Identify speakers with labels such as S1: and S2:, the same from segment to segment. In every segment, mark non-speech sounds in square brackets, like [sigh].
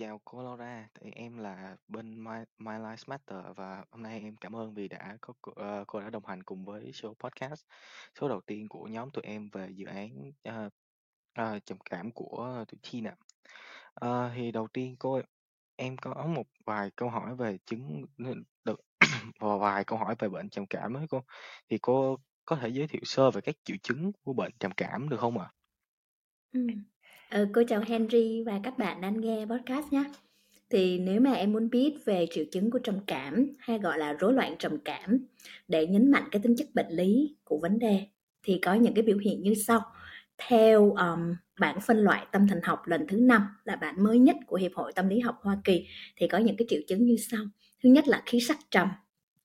S1: chào cô Laura, thì em là bên My, My Life Matter và hôm nay em cảm ơn vì đã có cô, ờ, cô đã đồng hành cùng với số podcast số đầu tiên của nhóm tụi em về dự án ờ, ờ, trầm cảm của tụi chi nè. Ờ, thì đầu tiên cô em có một vài câu hỏi về chứng được [coughs] và vài câu hỏi về bệnh trầm cảm ấy cô. Thì cô có thể giới thiệu sơ về các triệu chứng của bệnh trầm cảm được không ạ?
S2: Ừ. Ờ, cô chào Henry và các bạn đang nghe podcast nhé. Thì nếu mà em muốn biết về triệu chứng của trầm cảm hay gọi là rối loạn trầm cảm để nhấn mạnh cái tính chất bệnh lý của vấn đề thì có những cái biểu hiện như sau. Theo um, bản phân loại tâm thần học lần thứ 5 là bản mới nhất của Hiệp hội Tâm lý học Hoa Kỳ thì có những cái triệu chứng như sau. Thứ nhất là khí sắc trầm.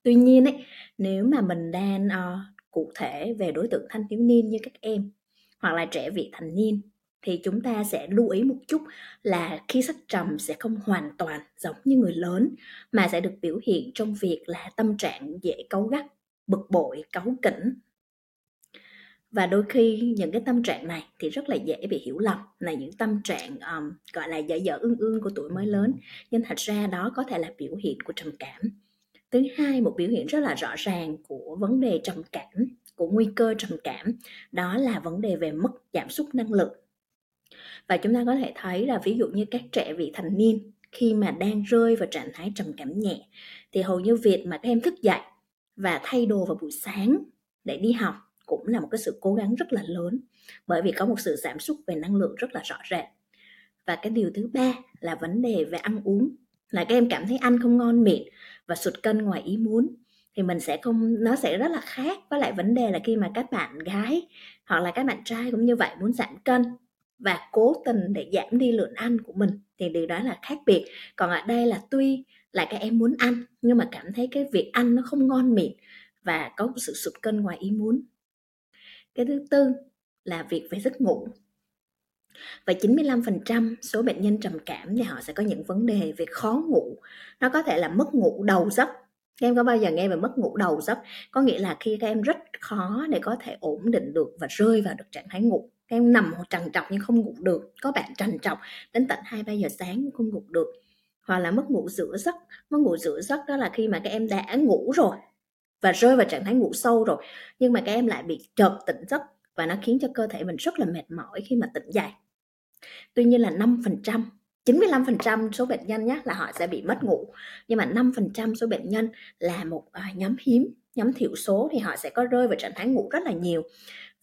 S2: Tuy nhiên ấy, nếu mà mình đang uh, cụ thể về đối tượng thanh thiếu niên như các em hoặc là trẻ vị thành niên thì chúng ta sẽ lưu ý một chút là khi sắc trầm sẽ không hoàn toàn giống như người lớn mà sẽ được biểu hiện trong việc là tâm trạng dễ cáu gắt, bực bội, cáu kỉnh. Và đôi khi những cái tâm trạng này thì rất là dễ bị hiểu lầm là những tâm trạng um, gọi là dở dở ương ương của tuổi mới lớn nhưng thật ra đó có thể là biểu hiện của trầm cảm. Thứ hai, một biểu hiện rất là rõ ràng của vấn đề trầm cảm, của nguy cơ trầm cảm, đó là vấn đề về mất giảm sút năng lượng và chúng ta có thể thấy là ví dụ như các trẻ vị thành niên, khi mà đang rơi vào trạng thái trầm cảm nhẹ, thì hầu như việc mà các em thức dậy và thay đồ vào buổi sáng để đi học cũng là một cái sự cố gắng rất là lớn, bởi vì có một sự giảm sút về năng lượng rất là rõ rệt và cái điều thứ ba là vấn đề về ăn uống, là các em cảm thấy ăn không ngon miệng và sụt cân ngoài ý muốn, thì mình sẽ không, nó sẽ rất là khác với lại vấn đề là khi mà các bạn gái hoặc là các bạn trai cũng như vậy muốn giảm cân và cố tình để giảm đi lượng ăn của mình, thì điều đó là khác biệt. Còn ở đây là tuy là các em muốn ăn, nhưng mà cảm thấy cái việc ăn nó không ngon miệng và có sự sụt cân ngoài ý muốn. Cái thứ tư là việc về giấc ngủ. Và 95% số bệnh nhân trầm cảm thì họ sẽ có những vấn đề về khó ngủ. Nó có thể là mất ngủ đầu giấc. Các em có bao giờ nghe về mất ngủ đầu giấc? Có nghĩa là khi các em rất khó để có thể ổn định được và rơi vào được trạng thái ngủ em nằm trằn trọc nhưng không ngủ được. Có bạn trằn trọc đến tận hai, ba giờ sáng cũng không ngủ được. Hoặc là mất ngủ giữa giấc. Mất ngủ giữa giấc đó là khi mà các em đã ngủ rồi và rơi vào trạng thái ngủ sâu rồi, nhưng mà các em lại bị chợt tỉnh giấc và nó khiến cho cơ thể mình rất là mệt mỏi khi mà tỉnh dậy. Tuy nhiên là 5% 95% số bệnh nhân nhé là họ sẽ bị mất ngủ. Nhưng mà 5% số bệnh nhân là một à, nhóm hiếm, nhóm thiểu số thì họ sẽ có rơi vào trạng thái ngủ rất là nhiều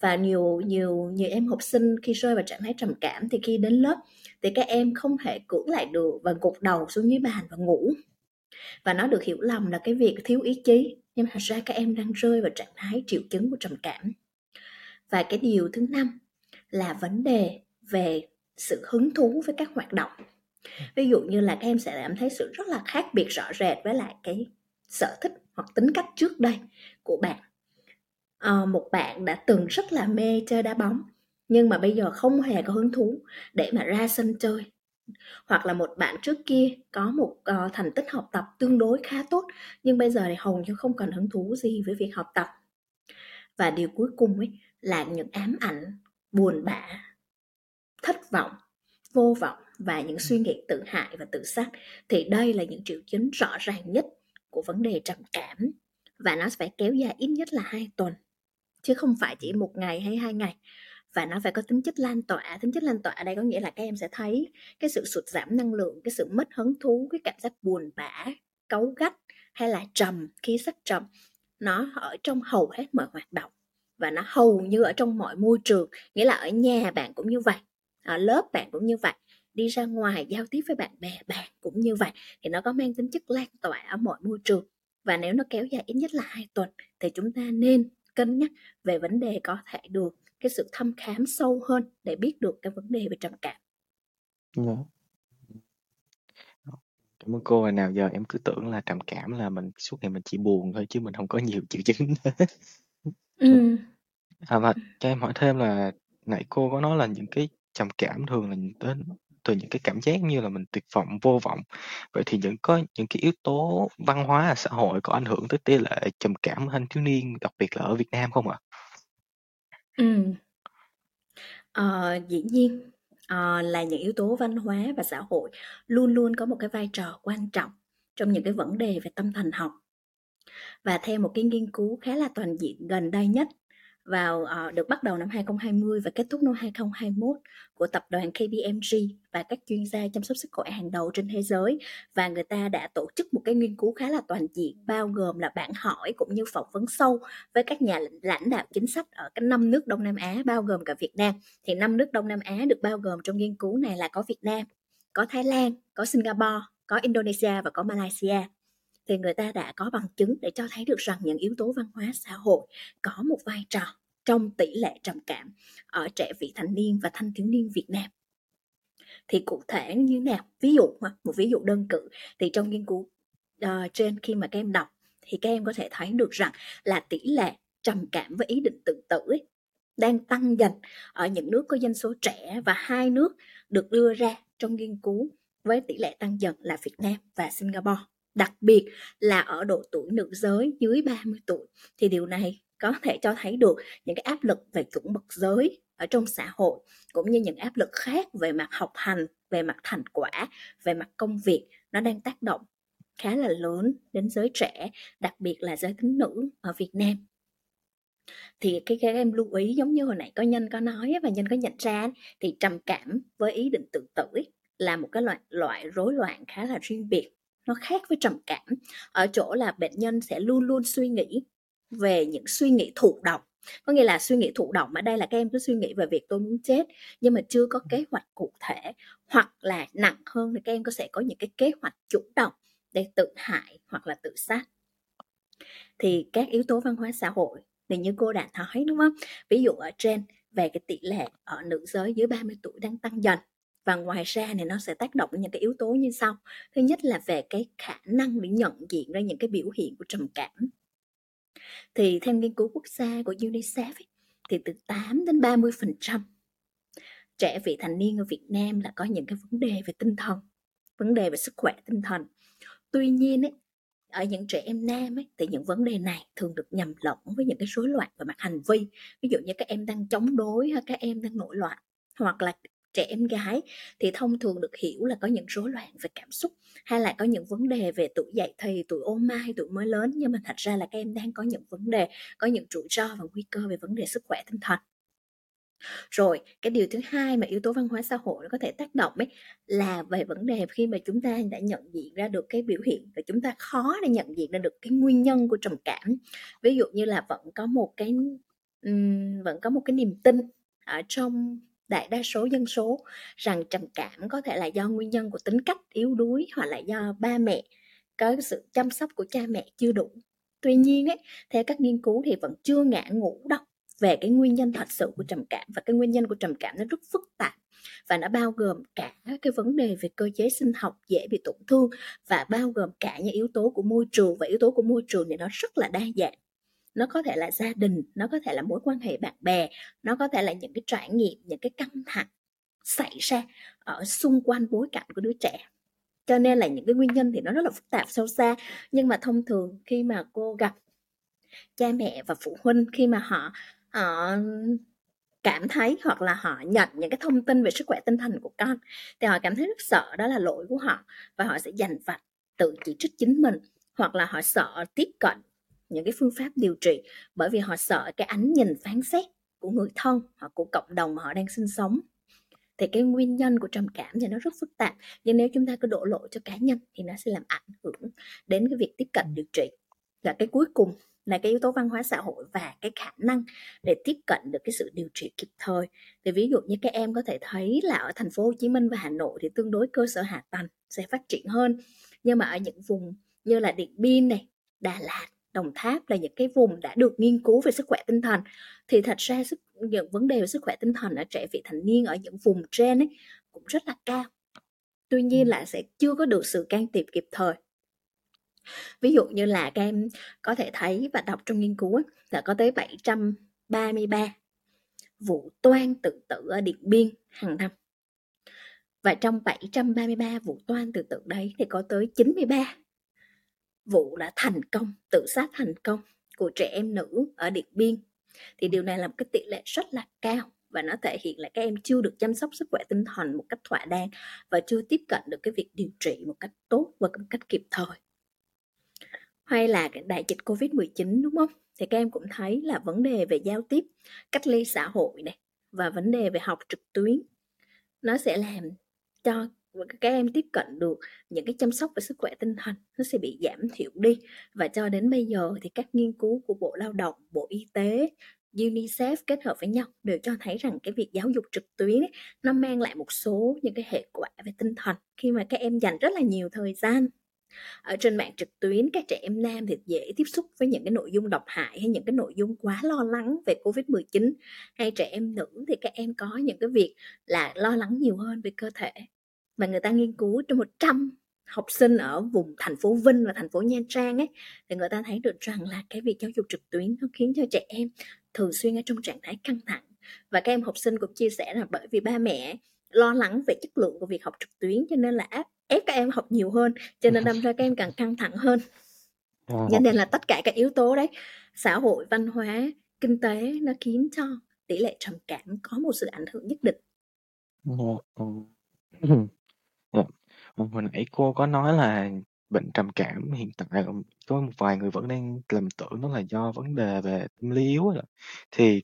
S2: và nhiều nhiều nhiều em học sinh khi rơi vào trạng thái trầm cảm thì khi đến lớp thì các em không thể cưỡng lại được và gục đầu xuống dưới bàn và ngủ. Và nó được hiểu lầm là cái việc thiếu ý chí, nhưng thật ra các em đang rơi vào trạng thái triệu chứng của trầm cảm. Và cái điều thứ năm là vấn đề về sự hứng thú với các hoạt động. Ví dụ như là các em sẽ cảm thấy sự rất là khác biệt, rõ rệt với lại cái sở thích hoặc tính cách trước đây của bạn uh, một bạn đã từng rất là mê chơi đá bóng nhưng mà bây giờ không hề có hứng thú để mà ra sân chơi. Hoặc là một bạn trước kia có một uh, thành tích học tập tương đối khá tốt nhưng bây giờ thì hầu như không còn hứng thú gì với việc học tập. Và điều cuối cùng ấy là những ám ảnh buồn bã thất vọng vô vọng và những suy nghĩ tự hại và tự sát. Thì đây là những triệu chứng rõ ràng nhất của vấn đề trầm cảm và nó phải kéo dài ít nhất là hai tuần chứ không phải chỉ một ngày hay hai ngày. Và nó phải có tính chất lan tỏa, tính chất lan tỏa ở đây có nghĩa là các em sẽ thấy cái sự sụt giảm năng lượng, cái sự mất hứng thú, cái cảm giác buồn bã cấu gắt hay là trầm, khí sắc trầm, nó ở trong hầu hết mọi hoạt động. Và nó hầu như ở trong mọi môi trường, nghĩa là ở nhà bạn cũng như vậy, ở lớp bạn cũng như vậy, đi ra ngoài giao tiếp với bạn bè bạn cũng như vậy, thì nó có mang tính chất lan tỏa ở mọi môi trường. Và nếu nó kéo dài ít nhất là hai tuần, thì chúng ta nên cân nhắc về vấn đề có thể được cái sự thăm khám sâu hơn để biết được cái vấn đề về trầm cảm.
S1: Yeah. Dạ. Cảm ơn cô và nào giờ em cứ tưởng là trầm cảm là mình suốt ngày mình chỉ buồn thôi chứ mình không có nhiều triệu chứng.
S2: ừ.
S1: À và cho em hỏi thêm là nãy cô có nói là những cái trầm cảm thường là đến từ những cái cảm giác như là mình tuyệt vọng, vô vọng. Vậy thì những có những cái yếu tố văn hóa, xã hội có ảnh hưởng tới tỷ lệ trầm cảm thanh thiếu niên, đặc biệt là ở Việt Nam không ạ?
S2: Ừm. Ờ, dĩ nhiên, à, là những yếu tố văn hóa và xã hội luôn luôn có một cái vai trò quan trọng trong những cái vấn đề về tâm thần học và theo một cái nghiên cứu khá là toàn diện gần đây nhất vào uh, được bắt đầu năm 2020 và kết thúc năm 2021 của tập đoàn KPMG và các chuyên gia chăm sóc sức khỏe hàng đầu trên thế giới. Và người ta đã tổ chức một cái nghiên cứu khá là toàn diện bao gồm là bản hỏi cũng như phỏng vấn sâu với các nhà lãnh đạo chính sách ở các năm nước Đông Nam Á bao gồm cả Việt Nam. Thì năm nước Đông Nam Á được bao gồm trong nghiên cứu này là có Việt Nam có Thái Lan có Singapore có Indonesia và có Malaysia thì người ta đã có bằng chứng để cho thấy được rằng những yếu tố văn hóa xã hội có một vai trò trong tỷ lệ trầm cảm ở trẻ vị thành niên và thanh thiếu niên Việt Nam. Thì cụ thể như nào? Ví dụ một ví dụ đơn cử thì trong nghiên cứu uh, trên khi mà các em đọc thì các em có thể thấy được rằng là tỷ lệ trầm cảm với ý định tự tử ấy, đang tăng dần ở những nước có dân số trẻ và hai nước được đưa ra trong nghiên cứu với tỷ lệ tăng dần là Việt Nam và Singapore đặc biệt là ở độ tuổi nữ giới dưới 30 tuổi. Thì điều này có thể cho thấy được những cái áp lực về chuẩn mực giới ở trong xã hội, cũng như những áp lực khác về mặt học hành, về mặt thành quả, về mặt công việc nó đang tác động khá là lớn đến giới trẻ, đặc biệt là giới tính nữ ở Việt Nam. Thì cái các em lưu ý giống như hồi nãy có nhân có nói và nhân có nhận ra thì trầm cảm với ý định tự tử là một cái loại loại rối loạn khá là riêng biệt nó khác với trầm cảm. Ở chỗ là bệnh nhân sẽ luôn luôn suy nghĩ về những suy nghĩ thụ động. Có nghĩa là suy nghĩ thụ động ở đây là các em cứ suy nghĩ về việc tôi muốn chết, nhưng mà chưa có kế hoạch cụ thể, hoặc là nặng hơn thì các em có sẽ có những cái kế hoạch chủ động để tự hại hoặc là tự sát. Thì các yếu tố văn hóa xã hội thì như cô đã nói, đúng không? Ví dụ ở trên, về cái tỷ lệ ở nữ giới dưới 30 tuổi đang tăng dần và ngoài ra này nó sẽ tác động đến những cái yếu tố như sau. Thứ nhất là về cái khả năng để nhận diện ra những cái biểu hiện của trầm cảm. Thì theo nghiên cứu quốc gia của UNICEF ấy, thì từ 8 đến 30 phần trăm trẻ vị thành niên ở Việt Nam là có những cái vấn đề về tinh thần vấn đề về sức khỏe tinh thần. Tuy nhiên ấy, ở những trẻ em nam ấy, thì những vấn đề này thường được nhầm lẫn với những cái rối loạn về mặt hành vi. Ví dụ như các em đang chống đối hay các em đang nổi loạn hoặc là trẻ em gái thì thông thường được hiểu là có những rối loạn về cảm xúc hay là có những vấn đề về tuổi dậy thì tuổi ô mai tuổi mới lớn. Nhưng mà thật ra là các em đang có những vấn đề có những rủi ro và nguy cơ về vấn đề sức khỏe tinh thần. Rồi cái điều thứ hai mà yếu tố văn hóa xã hội nó có thể tác động ấy là về vấn đề khi mà chúng ta đã nhận diện ra được cái biểu hiện và chúng ta khó để nhận diện ra được cái nguyên nhân của trầm cảm. Ví dụ như là vẫn có một cái um, vẫn có một cái niềm tin ở trong đại đa số dân số rằng trầm cảm có thể là do nguyên nhân của tính cách yếu đuối hoặc là do ba mẹ có sự chăm sóc của cha mẹ chưa đủ. Tuy nhiên ấy, theo các nghiên cứu thì vẫn chưa ngã ngủ đâu về cái nguyên nhân thật sự của trầm cảm và cái nguyên nhân của trầm cảm nó rất phức tạp và nó bao gồm cả cái vấn đề về cơ chế sinh học dễ bị tổn thương và bao gồm cả những yếu tố của môi trường và yếu tố của môi trường thì nó rất là đa dạng nó có thể là gia đình, nó có thể là mối quan hệ bạn bè, nó có thể là những cái trải nghiệm, những cái căng thẳng xảy ra ở xung quanh bối cảnh của đứa trẻ. Cho nên là những cái nguyên nhân thì nó rất là phức tạp sâu xa. Nhưng mà thông thường khi mà cô gặp cha mẹ và phụ huynh, khi mà họ họ cảm thấy hoặc là họ nhận những cái thông tin về sức khỏe tinh thần của con, thì họ cảm thấy rất sợ đó là lỗi của họ và họ sẽ dành vặt tự chỉ trích chính mình hoặc là họ sợ tiếp cận những cái phương pháp điều trị, bởi vì họ sợ cái ánh nhìn phán xét của người thân hoặc của cộng đồng mà họ đang sinh sống. Thì cái nguyên nhân của trầm cảm thì nó rất phức tạp, nhưng nếu chúng ta cứ đổ lỗi cho cá nhân thì nó sẽ làm ảnh hưởng đến cái việc tiếp cận điều trị. Là cái cuối cùng là cái yếu tố văn hóa xã hội và cái khả năng để tiếp cận được cái sự điều trị kịp thời. Thì ví dụ như các em có thể thấy là ở thành phố Hồ Chí Minh và Hà Nội thì tương đối cơ sở hạ tầng, sẽ phát triển hơn. Nhưng mà ở những vùng như là Điện Biên này, Đà Lạt Đồng Tháp là những cái vùng đã được nghiên cứu về sức khỏe tinh thần. Thì thật ra sức, những vấn đề về sức khỏe tinh thần ở trẻ vị thành niên ở những vùng trên ấy cũng rất là cao. Tuy nhiên là sẽ chưa có được sự can thiệp kịp thời. Ví dụ như là các em có thể thấy và đọc trong nghiên cứu ấy, là có tới 733 vụ toan tự tử ở Điện Biên hàng năm. Và trong 733 vụ toan tự tử đấy thì có tới 93 vụ đã thành công tự sát thành công của trẻ em nữ ở Điện Biên thì điều này là một cái tỷ lệ rất là cao và nó thể hiện là các em chưa được chăm sóc sức khỏe tinh thần một cách thỏa đáng và chưa tiếp cận được cái việc điều trị một cách tốt và một cách kịp thời hay là cái đại dịch Covid-19 đúng không? Thì các em cũng thấy là vấn đề về giao tiếp, cách ly xã hội này và vấn đề về học trực tuyến nó sẽ làm cho các em tiếp cận được những cái chăm sóc về sức khỏe tinh thần nó sẽ bị giảm thiểu đi. Và cho đến bây giờ thì các nghiên cứu của Bộ Lao động, Bộ Y tế, UNICEF kết hợp với nhau đều cho thấy rằng cái việc giáo dục trực tuyến ấy, nó mang lại một số những cái hệ quả về tinh thần khi mà các em dành rất là nhiều thời gian ở trên mạng trực tuyến. Các trẻ em nam thì dễ tiếp xúc với những cái nội dung độc hại hay những cái nội dung quá lo lắng về Covid-19 hay trẻ em nữ thì các em có những cái việc là lo lắng nhiều hơn về cơ thể và người ta nghiên cứu trong 100 học sinh ở vùng thành phố Vinh và thành phố Nha Trang ấy thì người ta thấy được rằng là cái việc giáo dục trực tuyến nó khiến cho trẻ em thường xuyên ở trong trạng thái căng thẳng. Và các em học sinh cũng chia sẻ là bởi vì ba mẹ lo lắng về chất lượng của việc học trực tuyến cho nên là áp ép các em học nhiều hơn cho nên đâm ra các em càng căng thẳng hơn. Cho ờ. nên là tất cả các yếu tố đấy xã hội văn hóa kinh tế nó khiến cho tỷ lệ trầm cảm có một sự ảnh hưởng nhất định
S1: ờ, hồi nãy cô có nói là bệnh trầm cảm hiện tại có một vài người vẫn đang lầm tưởng nó là do vấn đề về tâm lý yếu thì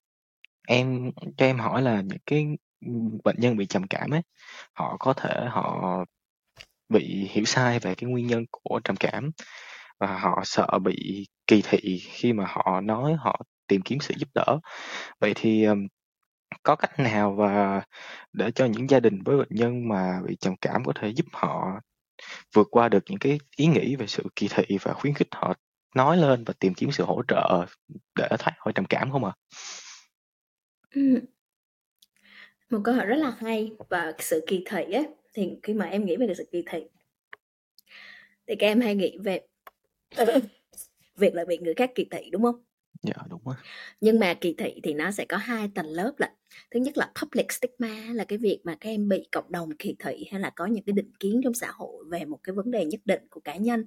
S1: em cho em hỏi là những cái ừ, bệnh nhân bị trầm cảm ấy họ có thể họ bị hiểu sai về cái nguyên nhân của trầm cảm và họ sợ bị kỳ thị khi mà họ nói họ tìm kiếm sự giúp đỡ. Vậy thì có cách nào và để cho những gia đình với bệnh nhân mà bị trầm cảm có thể giúp họ vượt qua được những cái ý nghĩ về sự kỳ thị và khuyến khích họ nói lên và tìm kiếm sự hỗ trợ để thoát khỏi trầm cảm không ạ?
S2: À? Một câu hỏi rất là hay và sự kỳ thị á, thì khi mà em nghĩ về sự kỳ thị thì các em hay nghĩ về, [laughs] việc là bị người khác kỳ thị, đúng không?
S1: Dạ đúng rồi.
S2: Nhưng mà kỳ thị thì nó sẽ có hai tầng lớp là thứ nhất là public stigma là cái việc mà các em bị cộng đồng kỳ thị hay là có những cái định kiến trong xã hội về một cái vấn đề nhất định của cá nhân.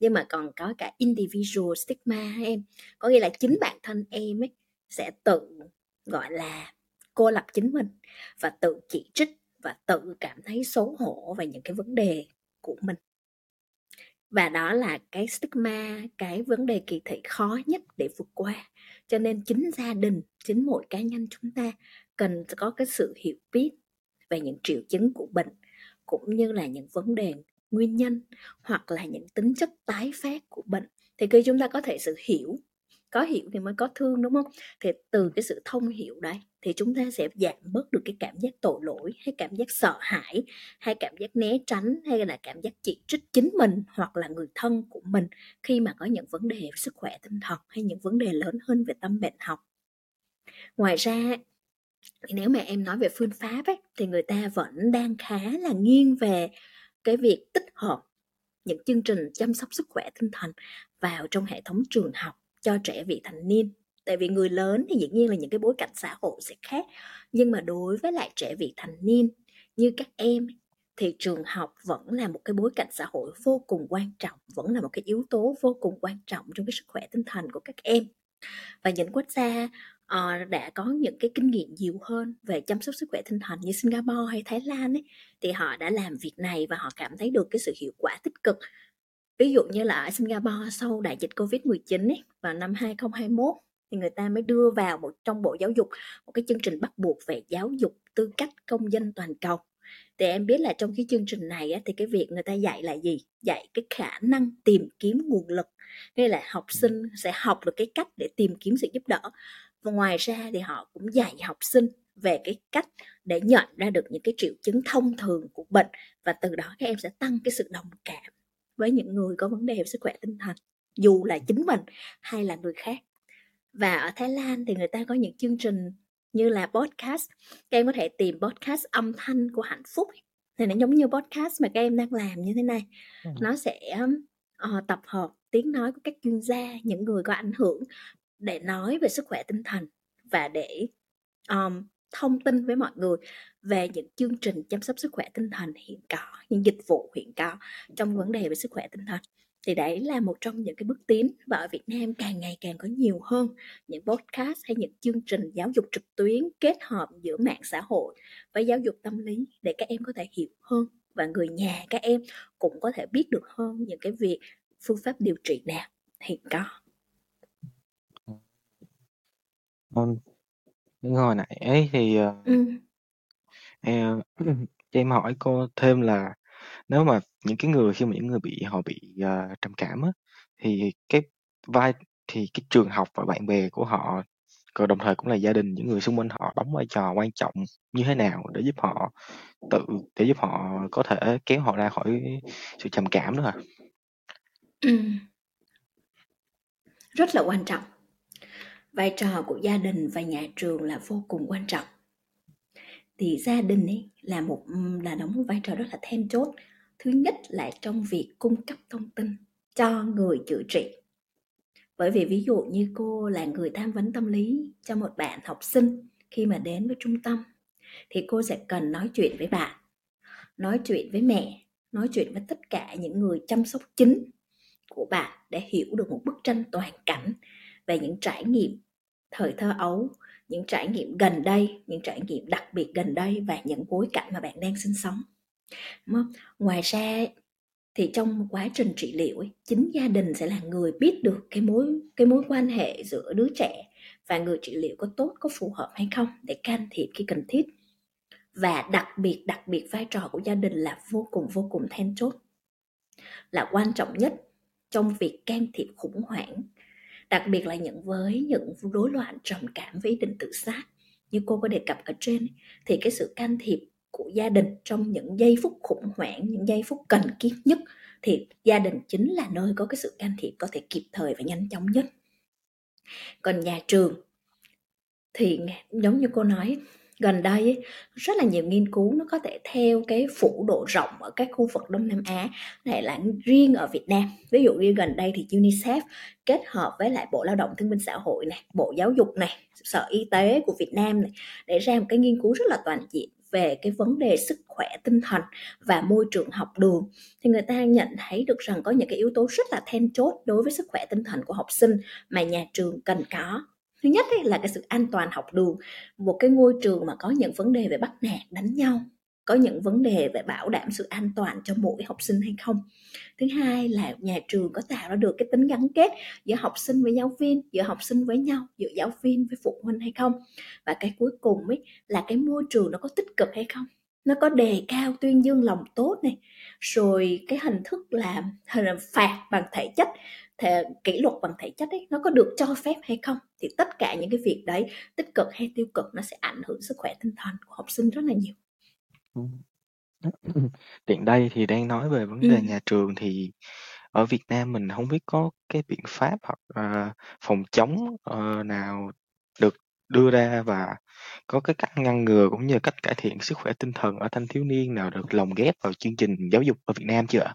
S2: Nhưng mà còn có cả individual stigma em. Có nghĩa là chính bản thân em ấy sẽ tự gọi là cô lập chính mình và tự chỉ trích và tự cảm thấy xấu hổ về những cái vấn đề của mình và đó là cái stigma, cái vấn đề kỳ thị khó nhất để vượt qua. Cho nên chính gia đình, chính mỗi cá nhân chúng ta cần có cái sự hiểu biết về những triệu chứng của bệnh, cũng như là những vấn đề nguyên nhân hoặc là những tính chất tái phát của bệnh. Thì khi chúng ta có thể sự hiểu có hiểu thì mới có thương đúng không? Thì từ cái sự thông hiểu đấy thì chúng ta sẽ giảm bớt được cái cảm giác tội lỗi hay cảm giác sợ hãi hay cảm giác né tránh hay là cảm giác chỉ trích chính mình hoặc là người thân của mình khi mà có những vấn đề về sức khỏe tinh thần hay những vấn đề lớn hơn về tâm bệnh học. Ngoài ra thì nếu mà em nói về phương pháp ấy, thì người ta vẫn đang khá là nghiêng về cái việc tích hợp những chương trình chăm sóc sức khỏe tinh thần vào trong hệ thống trường học cho trẻ vị thành niên. Tại vì người lớn thì dĩ nhiên là những cái bối cảnh xã hội sẽ khác. Nhưng mà đối với lại trẻ vị thành niên như các em thì trường học vẫn là một cái bối cảnh xã hội vô cùng quan trọng vẫn là một cái yếu tố vô cùng quan trọng trong cái sức khỏe tinh thần của các em. Và những quốc gia uh, đã có những cái kinh nghiệm nhiều hơn về chăm sóc sức khỏe tinh thần như Singapore hay Thái Lan ấy, thì họ đã làm việc này và họ cảm thấy được cái sự hiệu quả tích cực ví dụ như là ở Singapore sau đại dịch Covid-19 ấy, vào năm 2021 thì người ta mới đưa vào một trong bộ giáo dục một cái chương trình bắt buộc về giáo dục tư cách công dân toàn cầu. Thì em biết là trong cái chương trình này á, thì cái việc người ta dạy là gì? Dạy cái khả năng tìm kiếm nguồn lực. Nghĩa là học sinh sẽ học được cái cách để tìm kiếm sự giúp đỡ. Và ngoài ra thì họ cũng dạy học sinh về cái cách để nhận ra được những cái triệu chứng thông thường của bệnh. Và từ đó các em sẽ tăng cái sự đồng cảm với những người có vấn đề về sức khỏe tinh thần dù là chính mình hay là người khác. Và ở Thái Lan thì người ta có những chương trình như là podcast các em có thể tìm podcast âm thanh của hạnh phúc thì nó giống như podcast mà các em đang làm như thế này. Ừ. nó sẽ uh, tập hợp tiếng nói của các chuyên gia những người có ảnh hưởng để nói về sức khỏe tinh thần và để um, thông tin với mọi người về những chương trình chăm sóc sức khỏe tinh thần hiện có, những dịch vụ hiện có trong vấn đề về sức khỏe tinh thần thì đấy là một trong những cái bước tiến và ở Việt Nam càng ngày càng có nhiều hơn những podcast hay những chương trình giáo dục trực tuyến kết hợp giữa mạng xã hội với giáo dục tâm lý để các em có thể hiểu hơn và người nhà các em cũng có thể biết được hơn những cái việc, phương pháp điều trị nào hiện có.
S1: Vâng. hồi nãy ấy thì, ờ,
S2: Ừm.
S1: ờ, [clears throat] cho em hỏi cô thêm là nếu mà những cái người khi mà những người bị họ bị, ờ, trầm cảm á, thì cái vai thì cái trường học và bạn bè của họ, còn đồng thời cũng là gia đình, những người xung quanh họ đóng vai trò quan trọng như thế nào để giúp họ tự để giúp họ có thể kéo họ ra khỏi sự trầm cảm đó ạ?
S2: Ừm. Rất là quan trọng. Vai trò của gia đình và nhà trường là vô cùng quan trọng. Thì gia đình ấy là một là đóng một vai trò rất là then chốt. Thứ nhất là trong việc cung cấp thông tin cho người chữa trị. Bởi vì ví dụ như cô là người tham vấn tâm lý cho một bạn học sinh khi mà đến với trung tâm thì cô sẽ cần nói chuyện với bạn, nói chuyện với mẹ, nói chuyện với tất cả những người chăm sóc chính của bạn để hiểu được một bức tranh toàn cảnh về những trải nghiệm thời thơ ấu, những trải nghiệm gần đây, những trải nghiệm đặc biệt gần đây và những bối cảnh mà bạn đang sinh sống. Đúng không? Ngoài ra thì trong quá trình trị liệu ấy, chính gia đình sẽ là người biết được cái mối cái mối quan hệ giữa đứa trẻ và người trị liệu có tốt có phù hợp hay không để can thiệp khi cần thiết và đặc biệt đặc biệt vai trò của gia đình là vô cùng vô cùng then chốt là quan trọng nhất trong việc can thiệp khủng hoảng đặc biệt là những với những rối loạn trầm cảm với ý định tự sát. Như cô có đề cập ở trên, thì cái sự can thiệp của gia đình trong những giây phút khủng hoảng, những giây phút cần thiết nhất, thì gia đình chính là nơi có cái sự can thiệp có thể kịp thời và nhanh chóng nhất. Còn nhà trường thì giống như cô nói gần đây ấy, rất là nhiều nghiên cứu nó có thể theo cái phủ độ rộng ở các khu vực Đông Nam Á này là riêng ở Việt Nam. Ví dụ như gần đây thì UNICEF kết hợp với lại Bộ Lao động Thương binh Xã hội này Bộ Giáo dục này Sở Y tế của Việt Nam này để ra một cái nghiên cứu rất là toàn diện về cái vấn đề sức khỏe tinh thần và môi trường học đường. Thì người ta nhận thấy được rằng có những cái yếu tố rất là then chốt đối với sức khỏe tinh thần của học sinh mà nhà trường cần có thứ nhất ấy là cái sự an toàn học đường, một cái ngôi trường mà có những vấn đề về bắt nạt, đánh nhau, có những vấn đề về bảo đảm sự an toàn cho mỗi học sinh hay không. Thứ hai là nhà trường có tạo ra được cái tính gắn kết giữa học sinh với giáo viên, giữa học sinh với nhau, giữa giáo viên với phụ huynh hay không? Và cái cuối cùng ấy là cái môi trường nó có tích cực hay không? Nó có đề cao tuyên dương lòng tốt này, rồi cái hình thức là, hình phạt bằng thể chất thể, kỷ luật bằng thể chất ấy nó có được cho phép hay không thì tất cả những cái việc đấy tích cực hay tiêu cực nó sẽ ảnh hưởng sức khỏe tinh thần của học sinh rất là nhiều [coughs]
S1: Tiện đây thì đang nói về vấn đề Ừm. nhà trường thì ở Việt Nam mình không biết có cái biện pháp hoặc, ờ, phòng chống, ờ, nào được đưa ra và có cái cách ngăn ngừa cũng như cách cải thiện sức khỏe tinh thần ở thanh thiếu niên nào được lồng ghép vào chương trình giáo dục ở Việt Nam chưa ạ?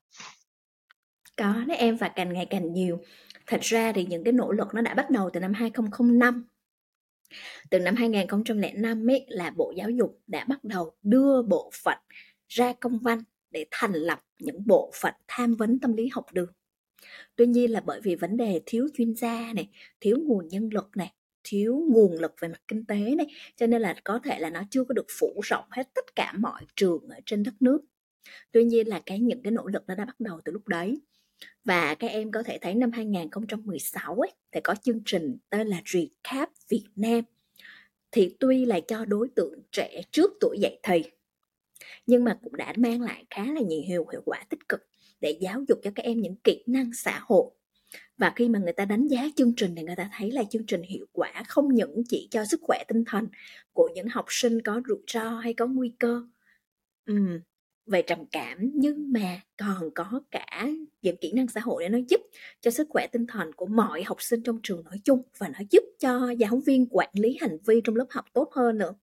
S2: Có đấy em và càng ngày càng nhiều. Thật ra thì những cái nỗ lực nó đã bắt đầu từ năm 2005. Từ năm 2005 ấy là Bộ Giáo dục đã bắt đầu đưa bộ phận ra công văn để thành lập những bộ phận tham vấn tâm lý học đường. Tuy nhiên là bởi vì vấn đề thiếu chuyên gia này, thiếu nguồn nhân lực này, thiếu nguồn lực về mặt kinh tế này, cho nên là có thể là nó chưa có được phủ rộng hết tất cả mọi trường ở trên đất nước. Tuy nhiên là cái những cái nỗ lực nó đã bắt đầu từ lúc đấy. Và các em có thể thấy năm 2016 ấy, thì có chương trình tên là Recap Việt Nam. Thì tuy là cho đối tượng trẻ trước tuổi dạy thì, nhưng mà cũng đã mang lại khá là nhiều hiệu hiệu quả tích cực để giáo dục cho các em những kỹ năng xã hội và khi mà người ta đánh giá chương trình thì người ta thấy là chương trình hiệu quả không những chỉ cho sức khỏe tinh thần của những học sinh có rủi ro hay có nguy cơ về trầm cảm nhưng mà còn có cả những kỹ năng xã hội để nó giúp cho sức khỏe tinh thần của mọi học sinh trong trường nói chung và nó giúp cho giáo viên quản lý hành vi trong lớp học tốt hơn nữa.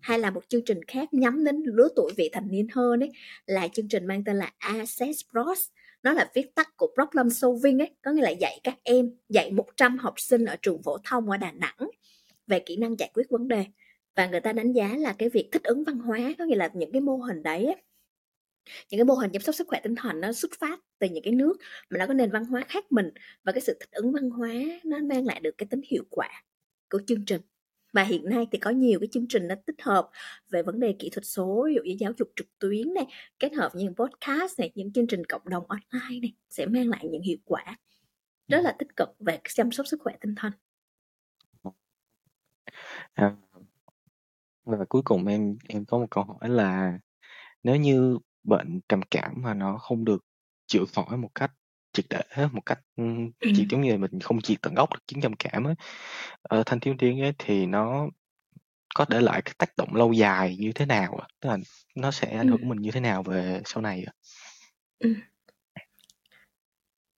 S2: Hay là một chương trình khác nhắm đến lứa tuổi vị thành niên hơn ấy là chương trình mang tên là Access Bros. Nó là viết tắt của problem solving ấy có nghĩa là dạy các em dạy 100 học sinh ở trường phổ thông ở Đà Nẵng về kỹ năng giải quyết vấn đề. Và người ta đánh giá là cái việc thích ứng văn hóa có nghĩa là những cái mô hình đấy ấy, những cái mô hình chăm sóc sức khỏe tinh thần nó xuất phát từ những cái nước mà nó có nền văn hóa khác mình và cái sự thích ứng văn hóa nó mang lại được cái tính hiệu quả của chương trình. Và hiện nay thì có nhiều cái chương trình nó tích hợp về vấn đề kỹ thuật số ví dụ như giáo dục trực tuyến này kết hợp những podcast này những chương trình cộng đồng online này sẽ mang lại những hiệu quả rất là tích cực về chăm sóc sức khỏe tinh thần.
S1: À, và cuối cùng em em có một câu hỏi là nếu như bệnh trầm cảm mà nó không được chữa khỏi một cách triệt để một cách chỉ giống như là mình không triệt tận gốc được chứng trầm cảm á ở thanh thiếu niên ấy thì nó có để lại cái tác động lâu dài như thế nào ạ? Tức là nó sẽ ảnh hưởng mình như thế nào về sau này ạ?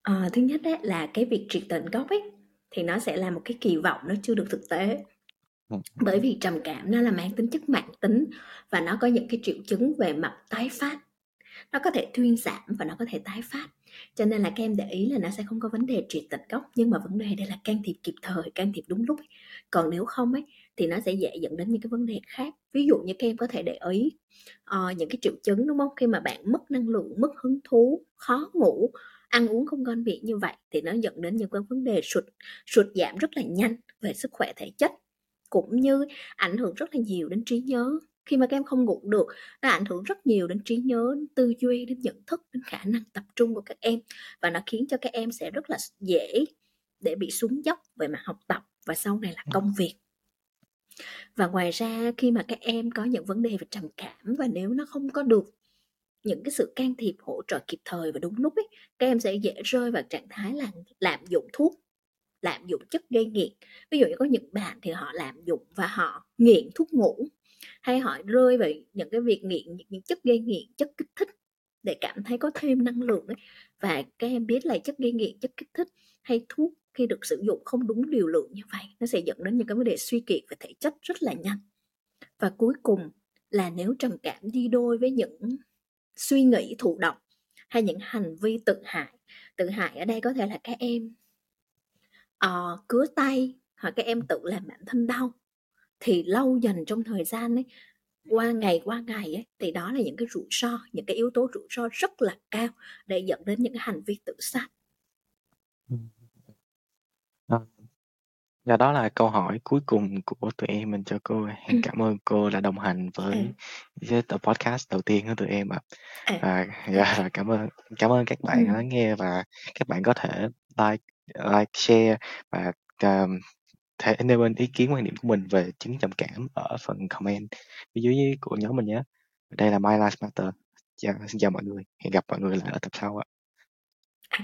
S2: Ờ, thứ nhất đấy là cái việc triệt tận gốc ấy thì nó sẽ là một cái kỳ vọng nó chưa được thực tế. Bởi vì trầm cảm nó là mang tính chất mãn tính và nó có những cái triệu chứng về mặt tái phát. Nó có thể thuyên giảm và nó có thể tái phát. Cho nên là các em để ý là nó sẽ không có vấn đề triệt tận gốc nhưng mà vấn đề đây là can thiệp kịp thời, can thiệp đúng lúc. Ấy. Còn nếu không ấy thì nó sẽ dễ dẫn đến những cái vấn đề khác. Ví dụ như các em có thể để ý uh, những cái triệu chứng đúng không? Khi mà bạn mất năng lượng, mất hứng thú, khó ngủ, ăn uống không ngon miệng như vậy thì nó dẫn đến những cái vấn đề sụt sụt giảm rất là nhanh về sức khỏe thể chất cũng như ảnh hưởng rất là nhiều đến trí nhớ khi mà các em không ngủ được nó ảnh hưởng rất nhiều đến trí nhớ đến tư duy đến nhận thức đến khả năng tập trung của các em. Và nó khiến cho các em sẽ rất là dễ để bị xuống dốc về mặt học tập và sau này là công việc. Và ngoài ra khi mà các em có những vấn đề về trầm cảm và nếu nó không có được những cái sự can thiệp hỗ trợ kịp thời và đúng lúc ấy các em sẽ dễ rơi vào trạng thái là lạm dụng thuốc lạm dụng chất gây nghiện. Ví dụ như có những bạn thì họ lạm dụng và họ nghiện thuốc ngủ hay họ rơi vào những cái việc nghiện những chất gây nghiện chất kích thích để cảm thấy có thêm năng lượng ấy. và các em biết là chất gây nghiện chất kích thích hay thuốc khi được sử dụng không đúng liều lượng như vậy nó sẽ dẫn đến những cái vấn đề suy kiệt về thể chất rất là nhanh và cuối cùng là nếu trầm cảm đi đôi với những suy nghĩ thụ động hay những hành vi tự hại tự hại ở đây có thể là các em uh, cứa tay hoặc các em tự làm bản thân đau thì lâu dần trong thời gian ấy qua ngày qua ngày ấy thì đó là những cái rủi ro những cái yếu tố rủi ro rất là cao để dẫn đến những cái hành vi tự sát
S1: và đó là câu hỏi cuối cùng của tụi em mình cho cô. Em
S2: Ừm.
S1: cảm ơn cô đã đồng hành
S2: Ừ.
S1: với với tập podcast đầu tiên của tụi em ạ.
S2: À.
S1: Và dạ, cảm ơn cảm ơn các bạn đã
S2: Ừm.
S1: lắng nghe và các bạn có thể like like, share và, ờm, thể nêu bên ý kiến quan điểm của mình về chứng trầm cảm ở phần comment phía dưới của nhóm mình nhé. Đây là My Life Matter. Chào, xin chào mọi người. Hẹn gặp mọi người lại ở tập sau ạ.
S2: Ô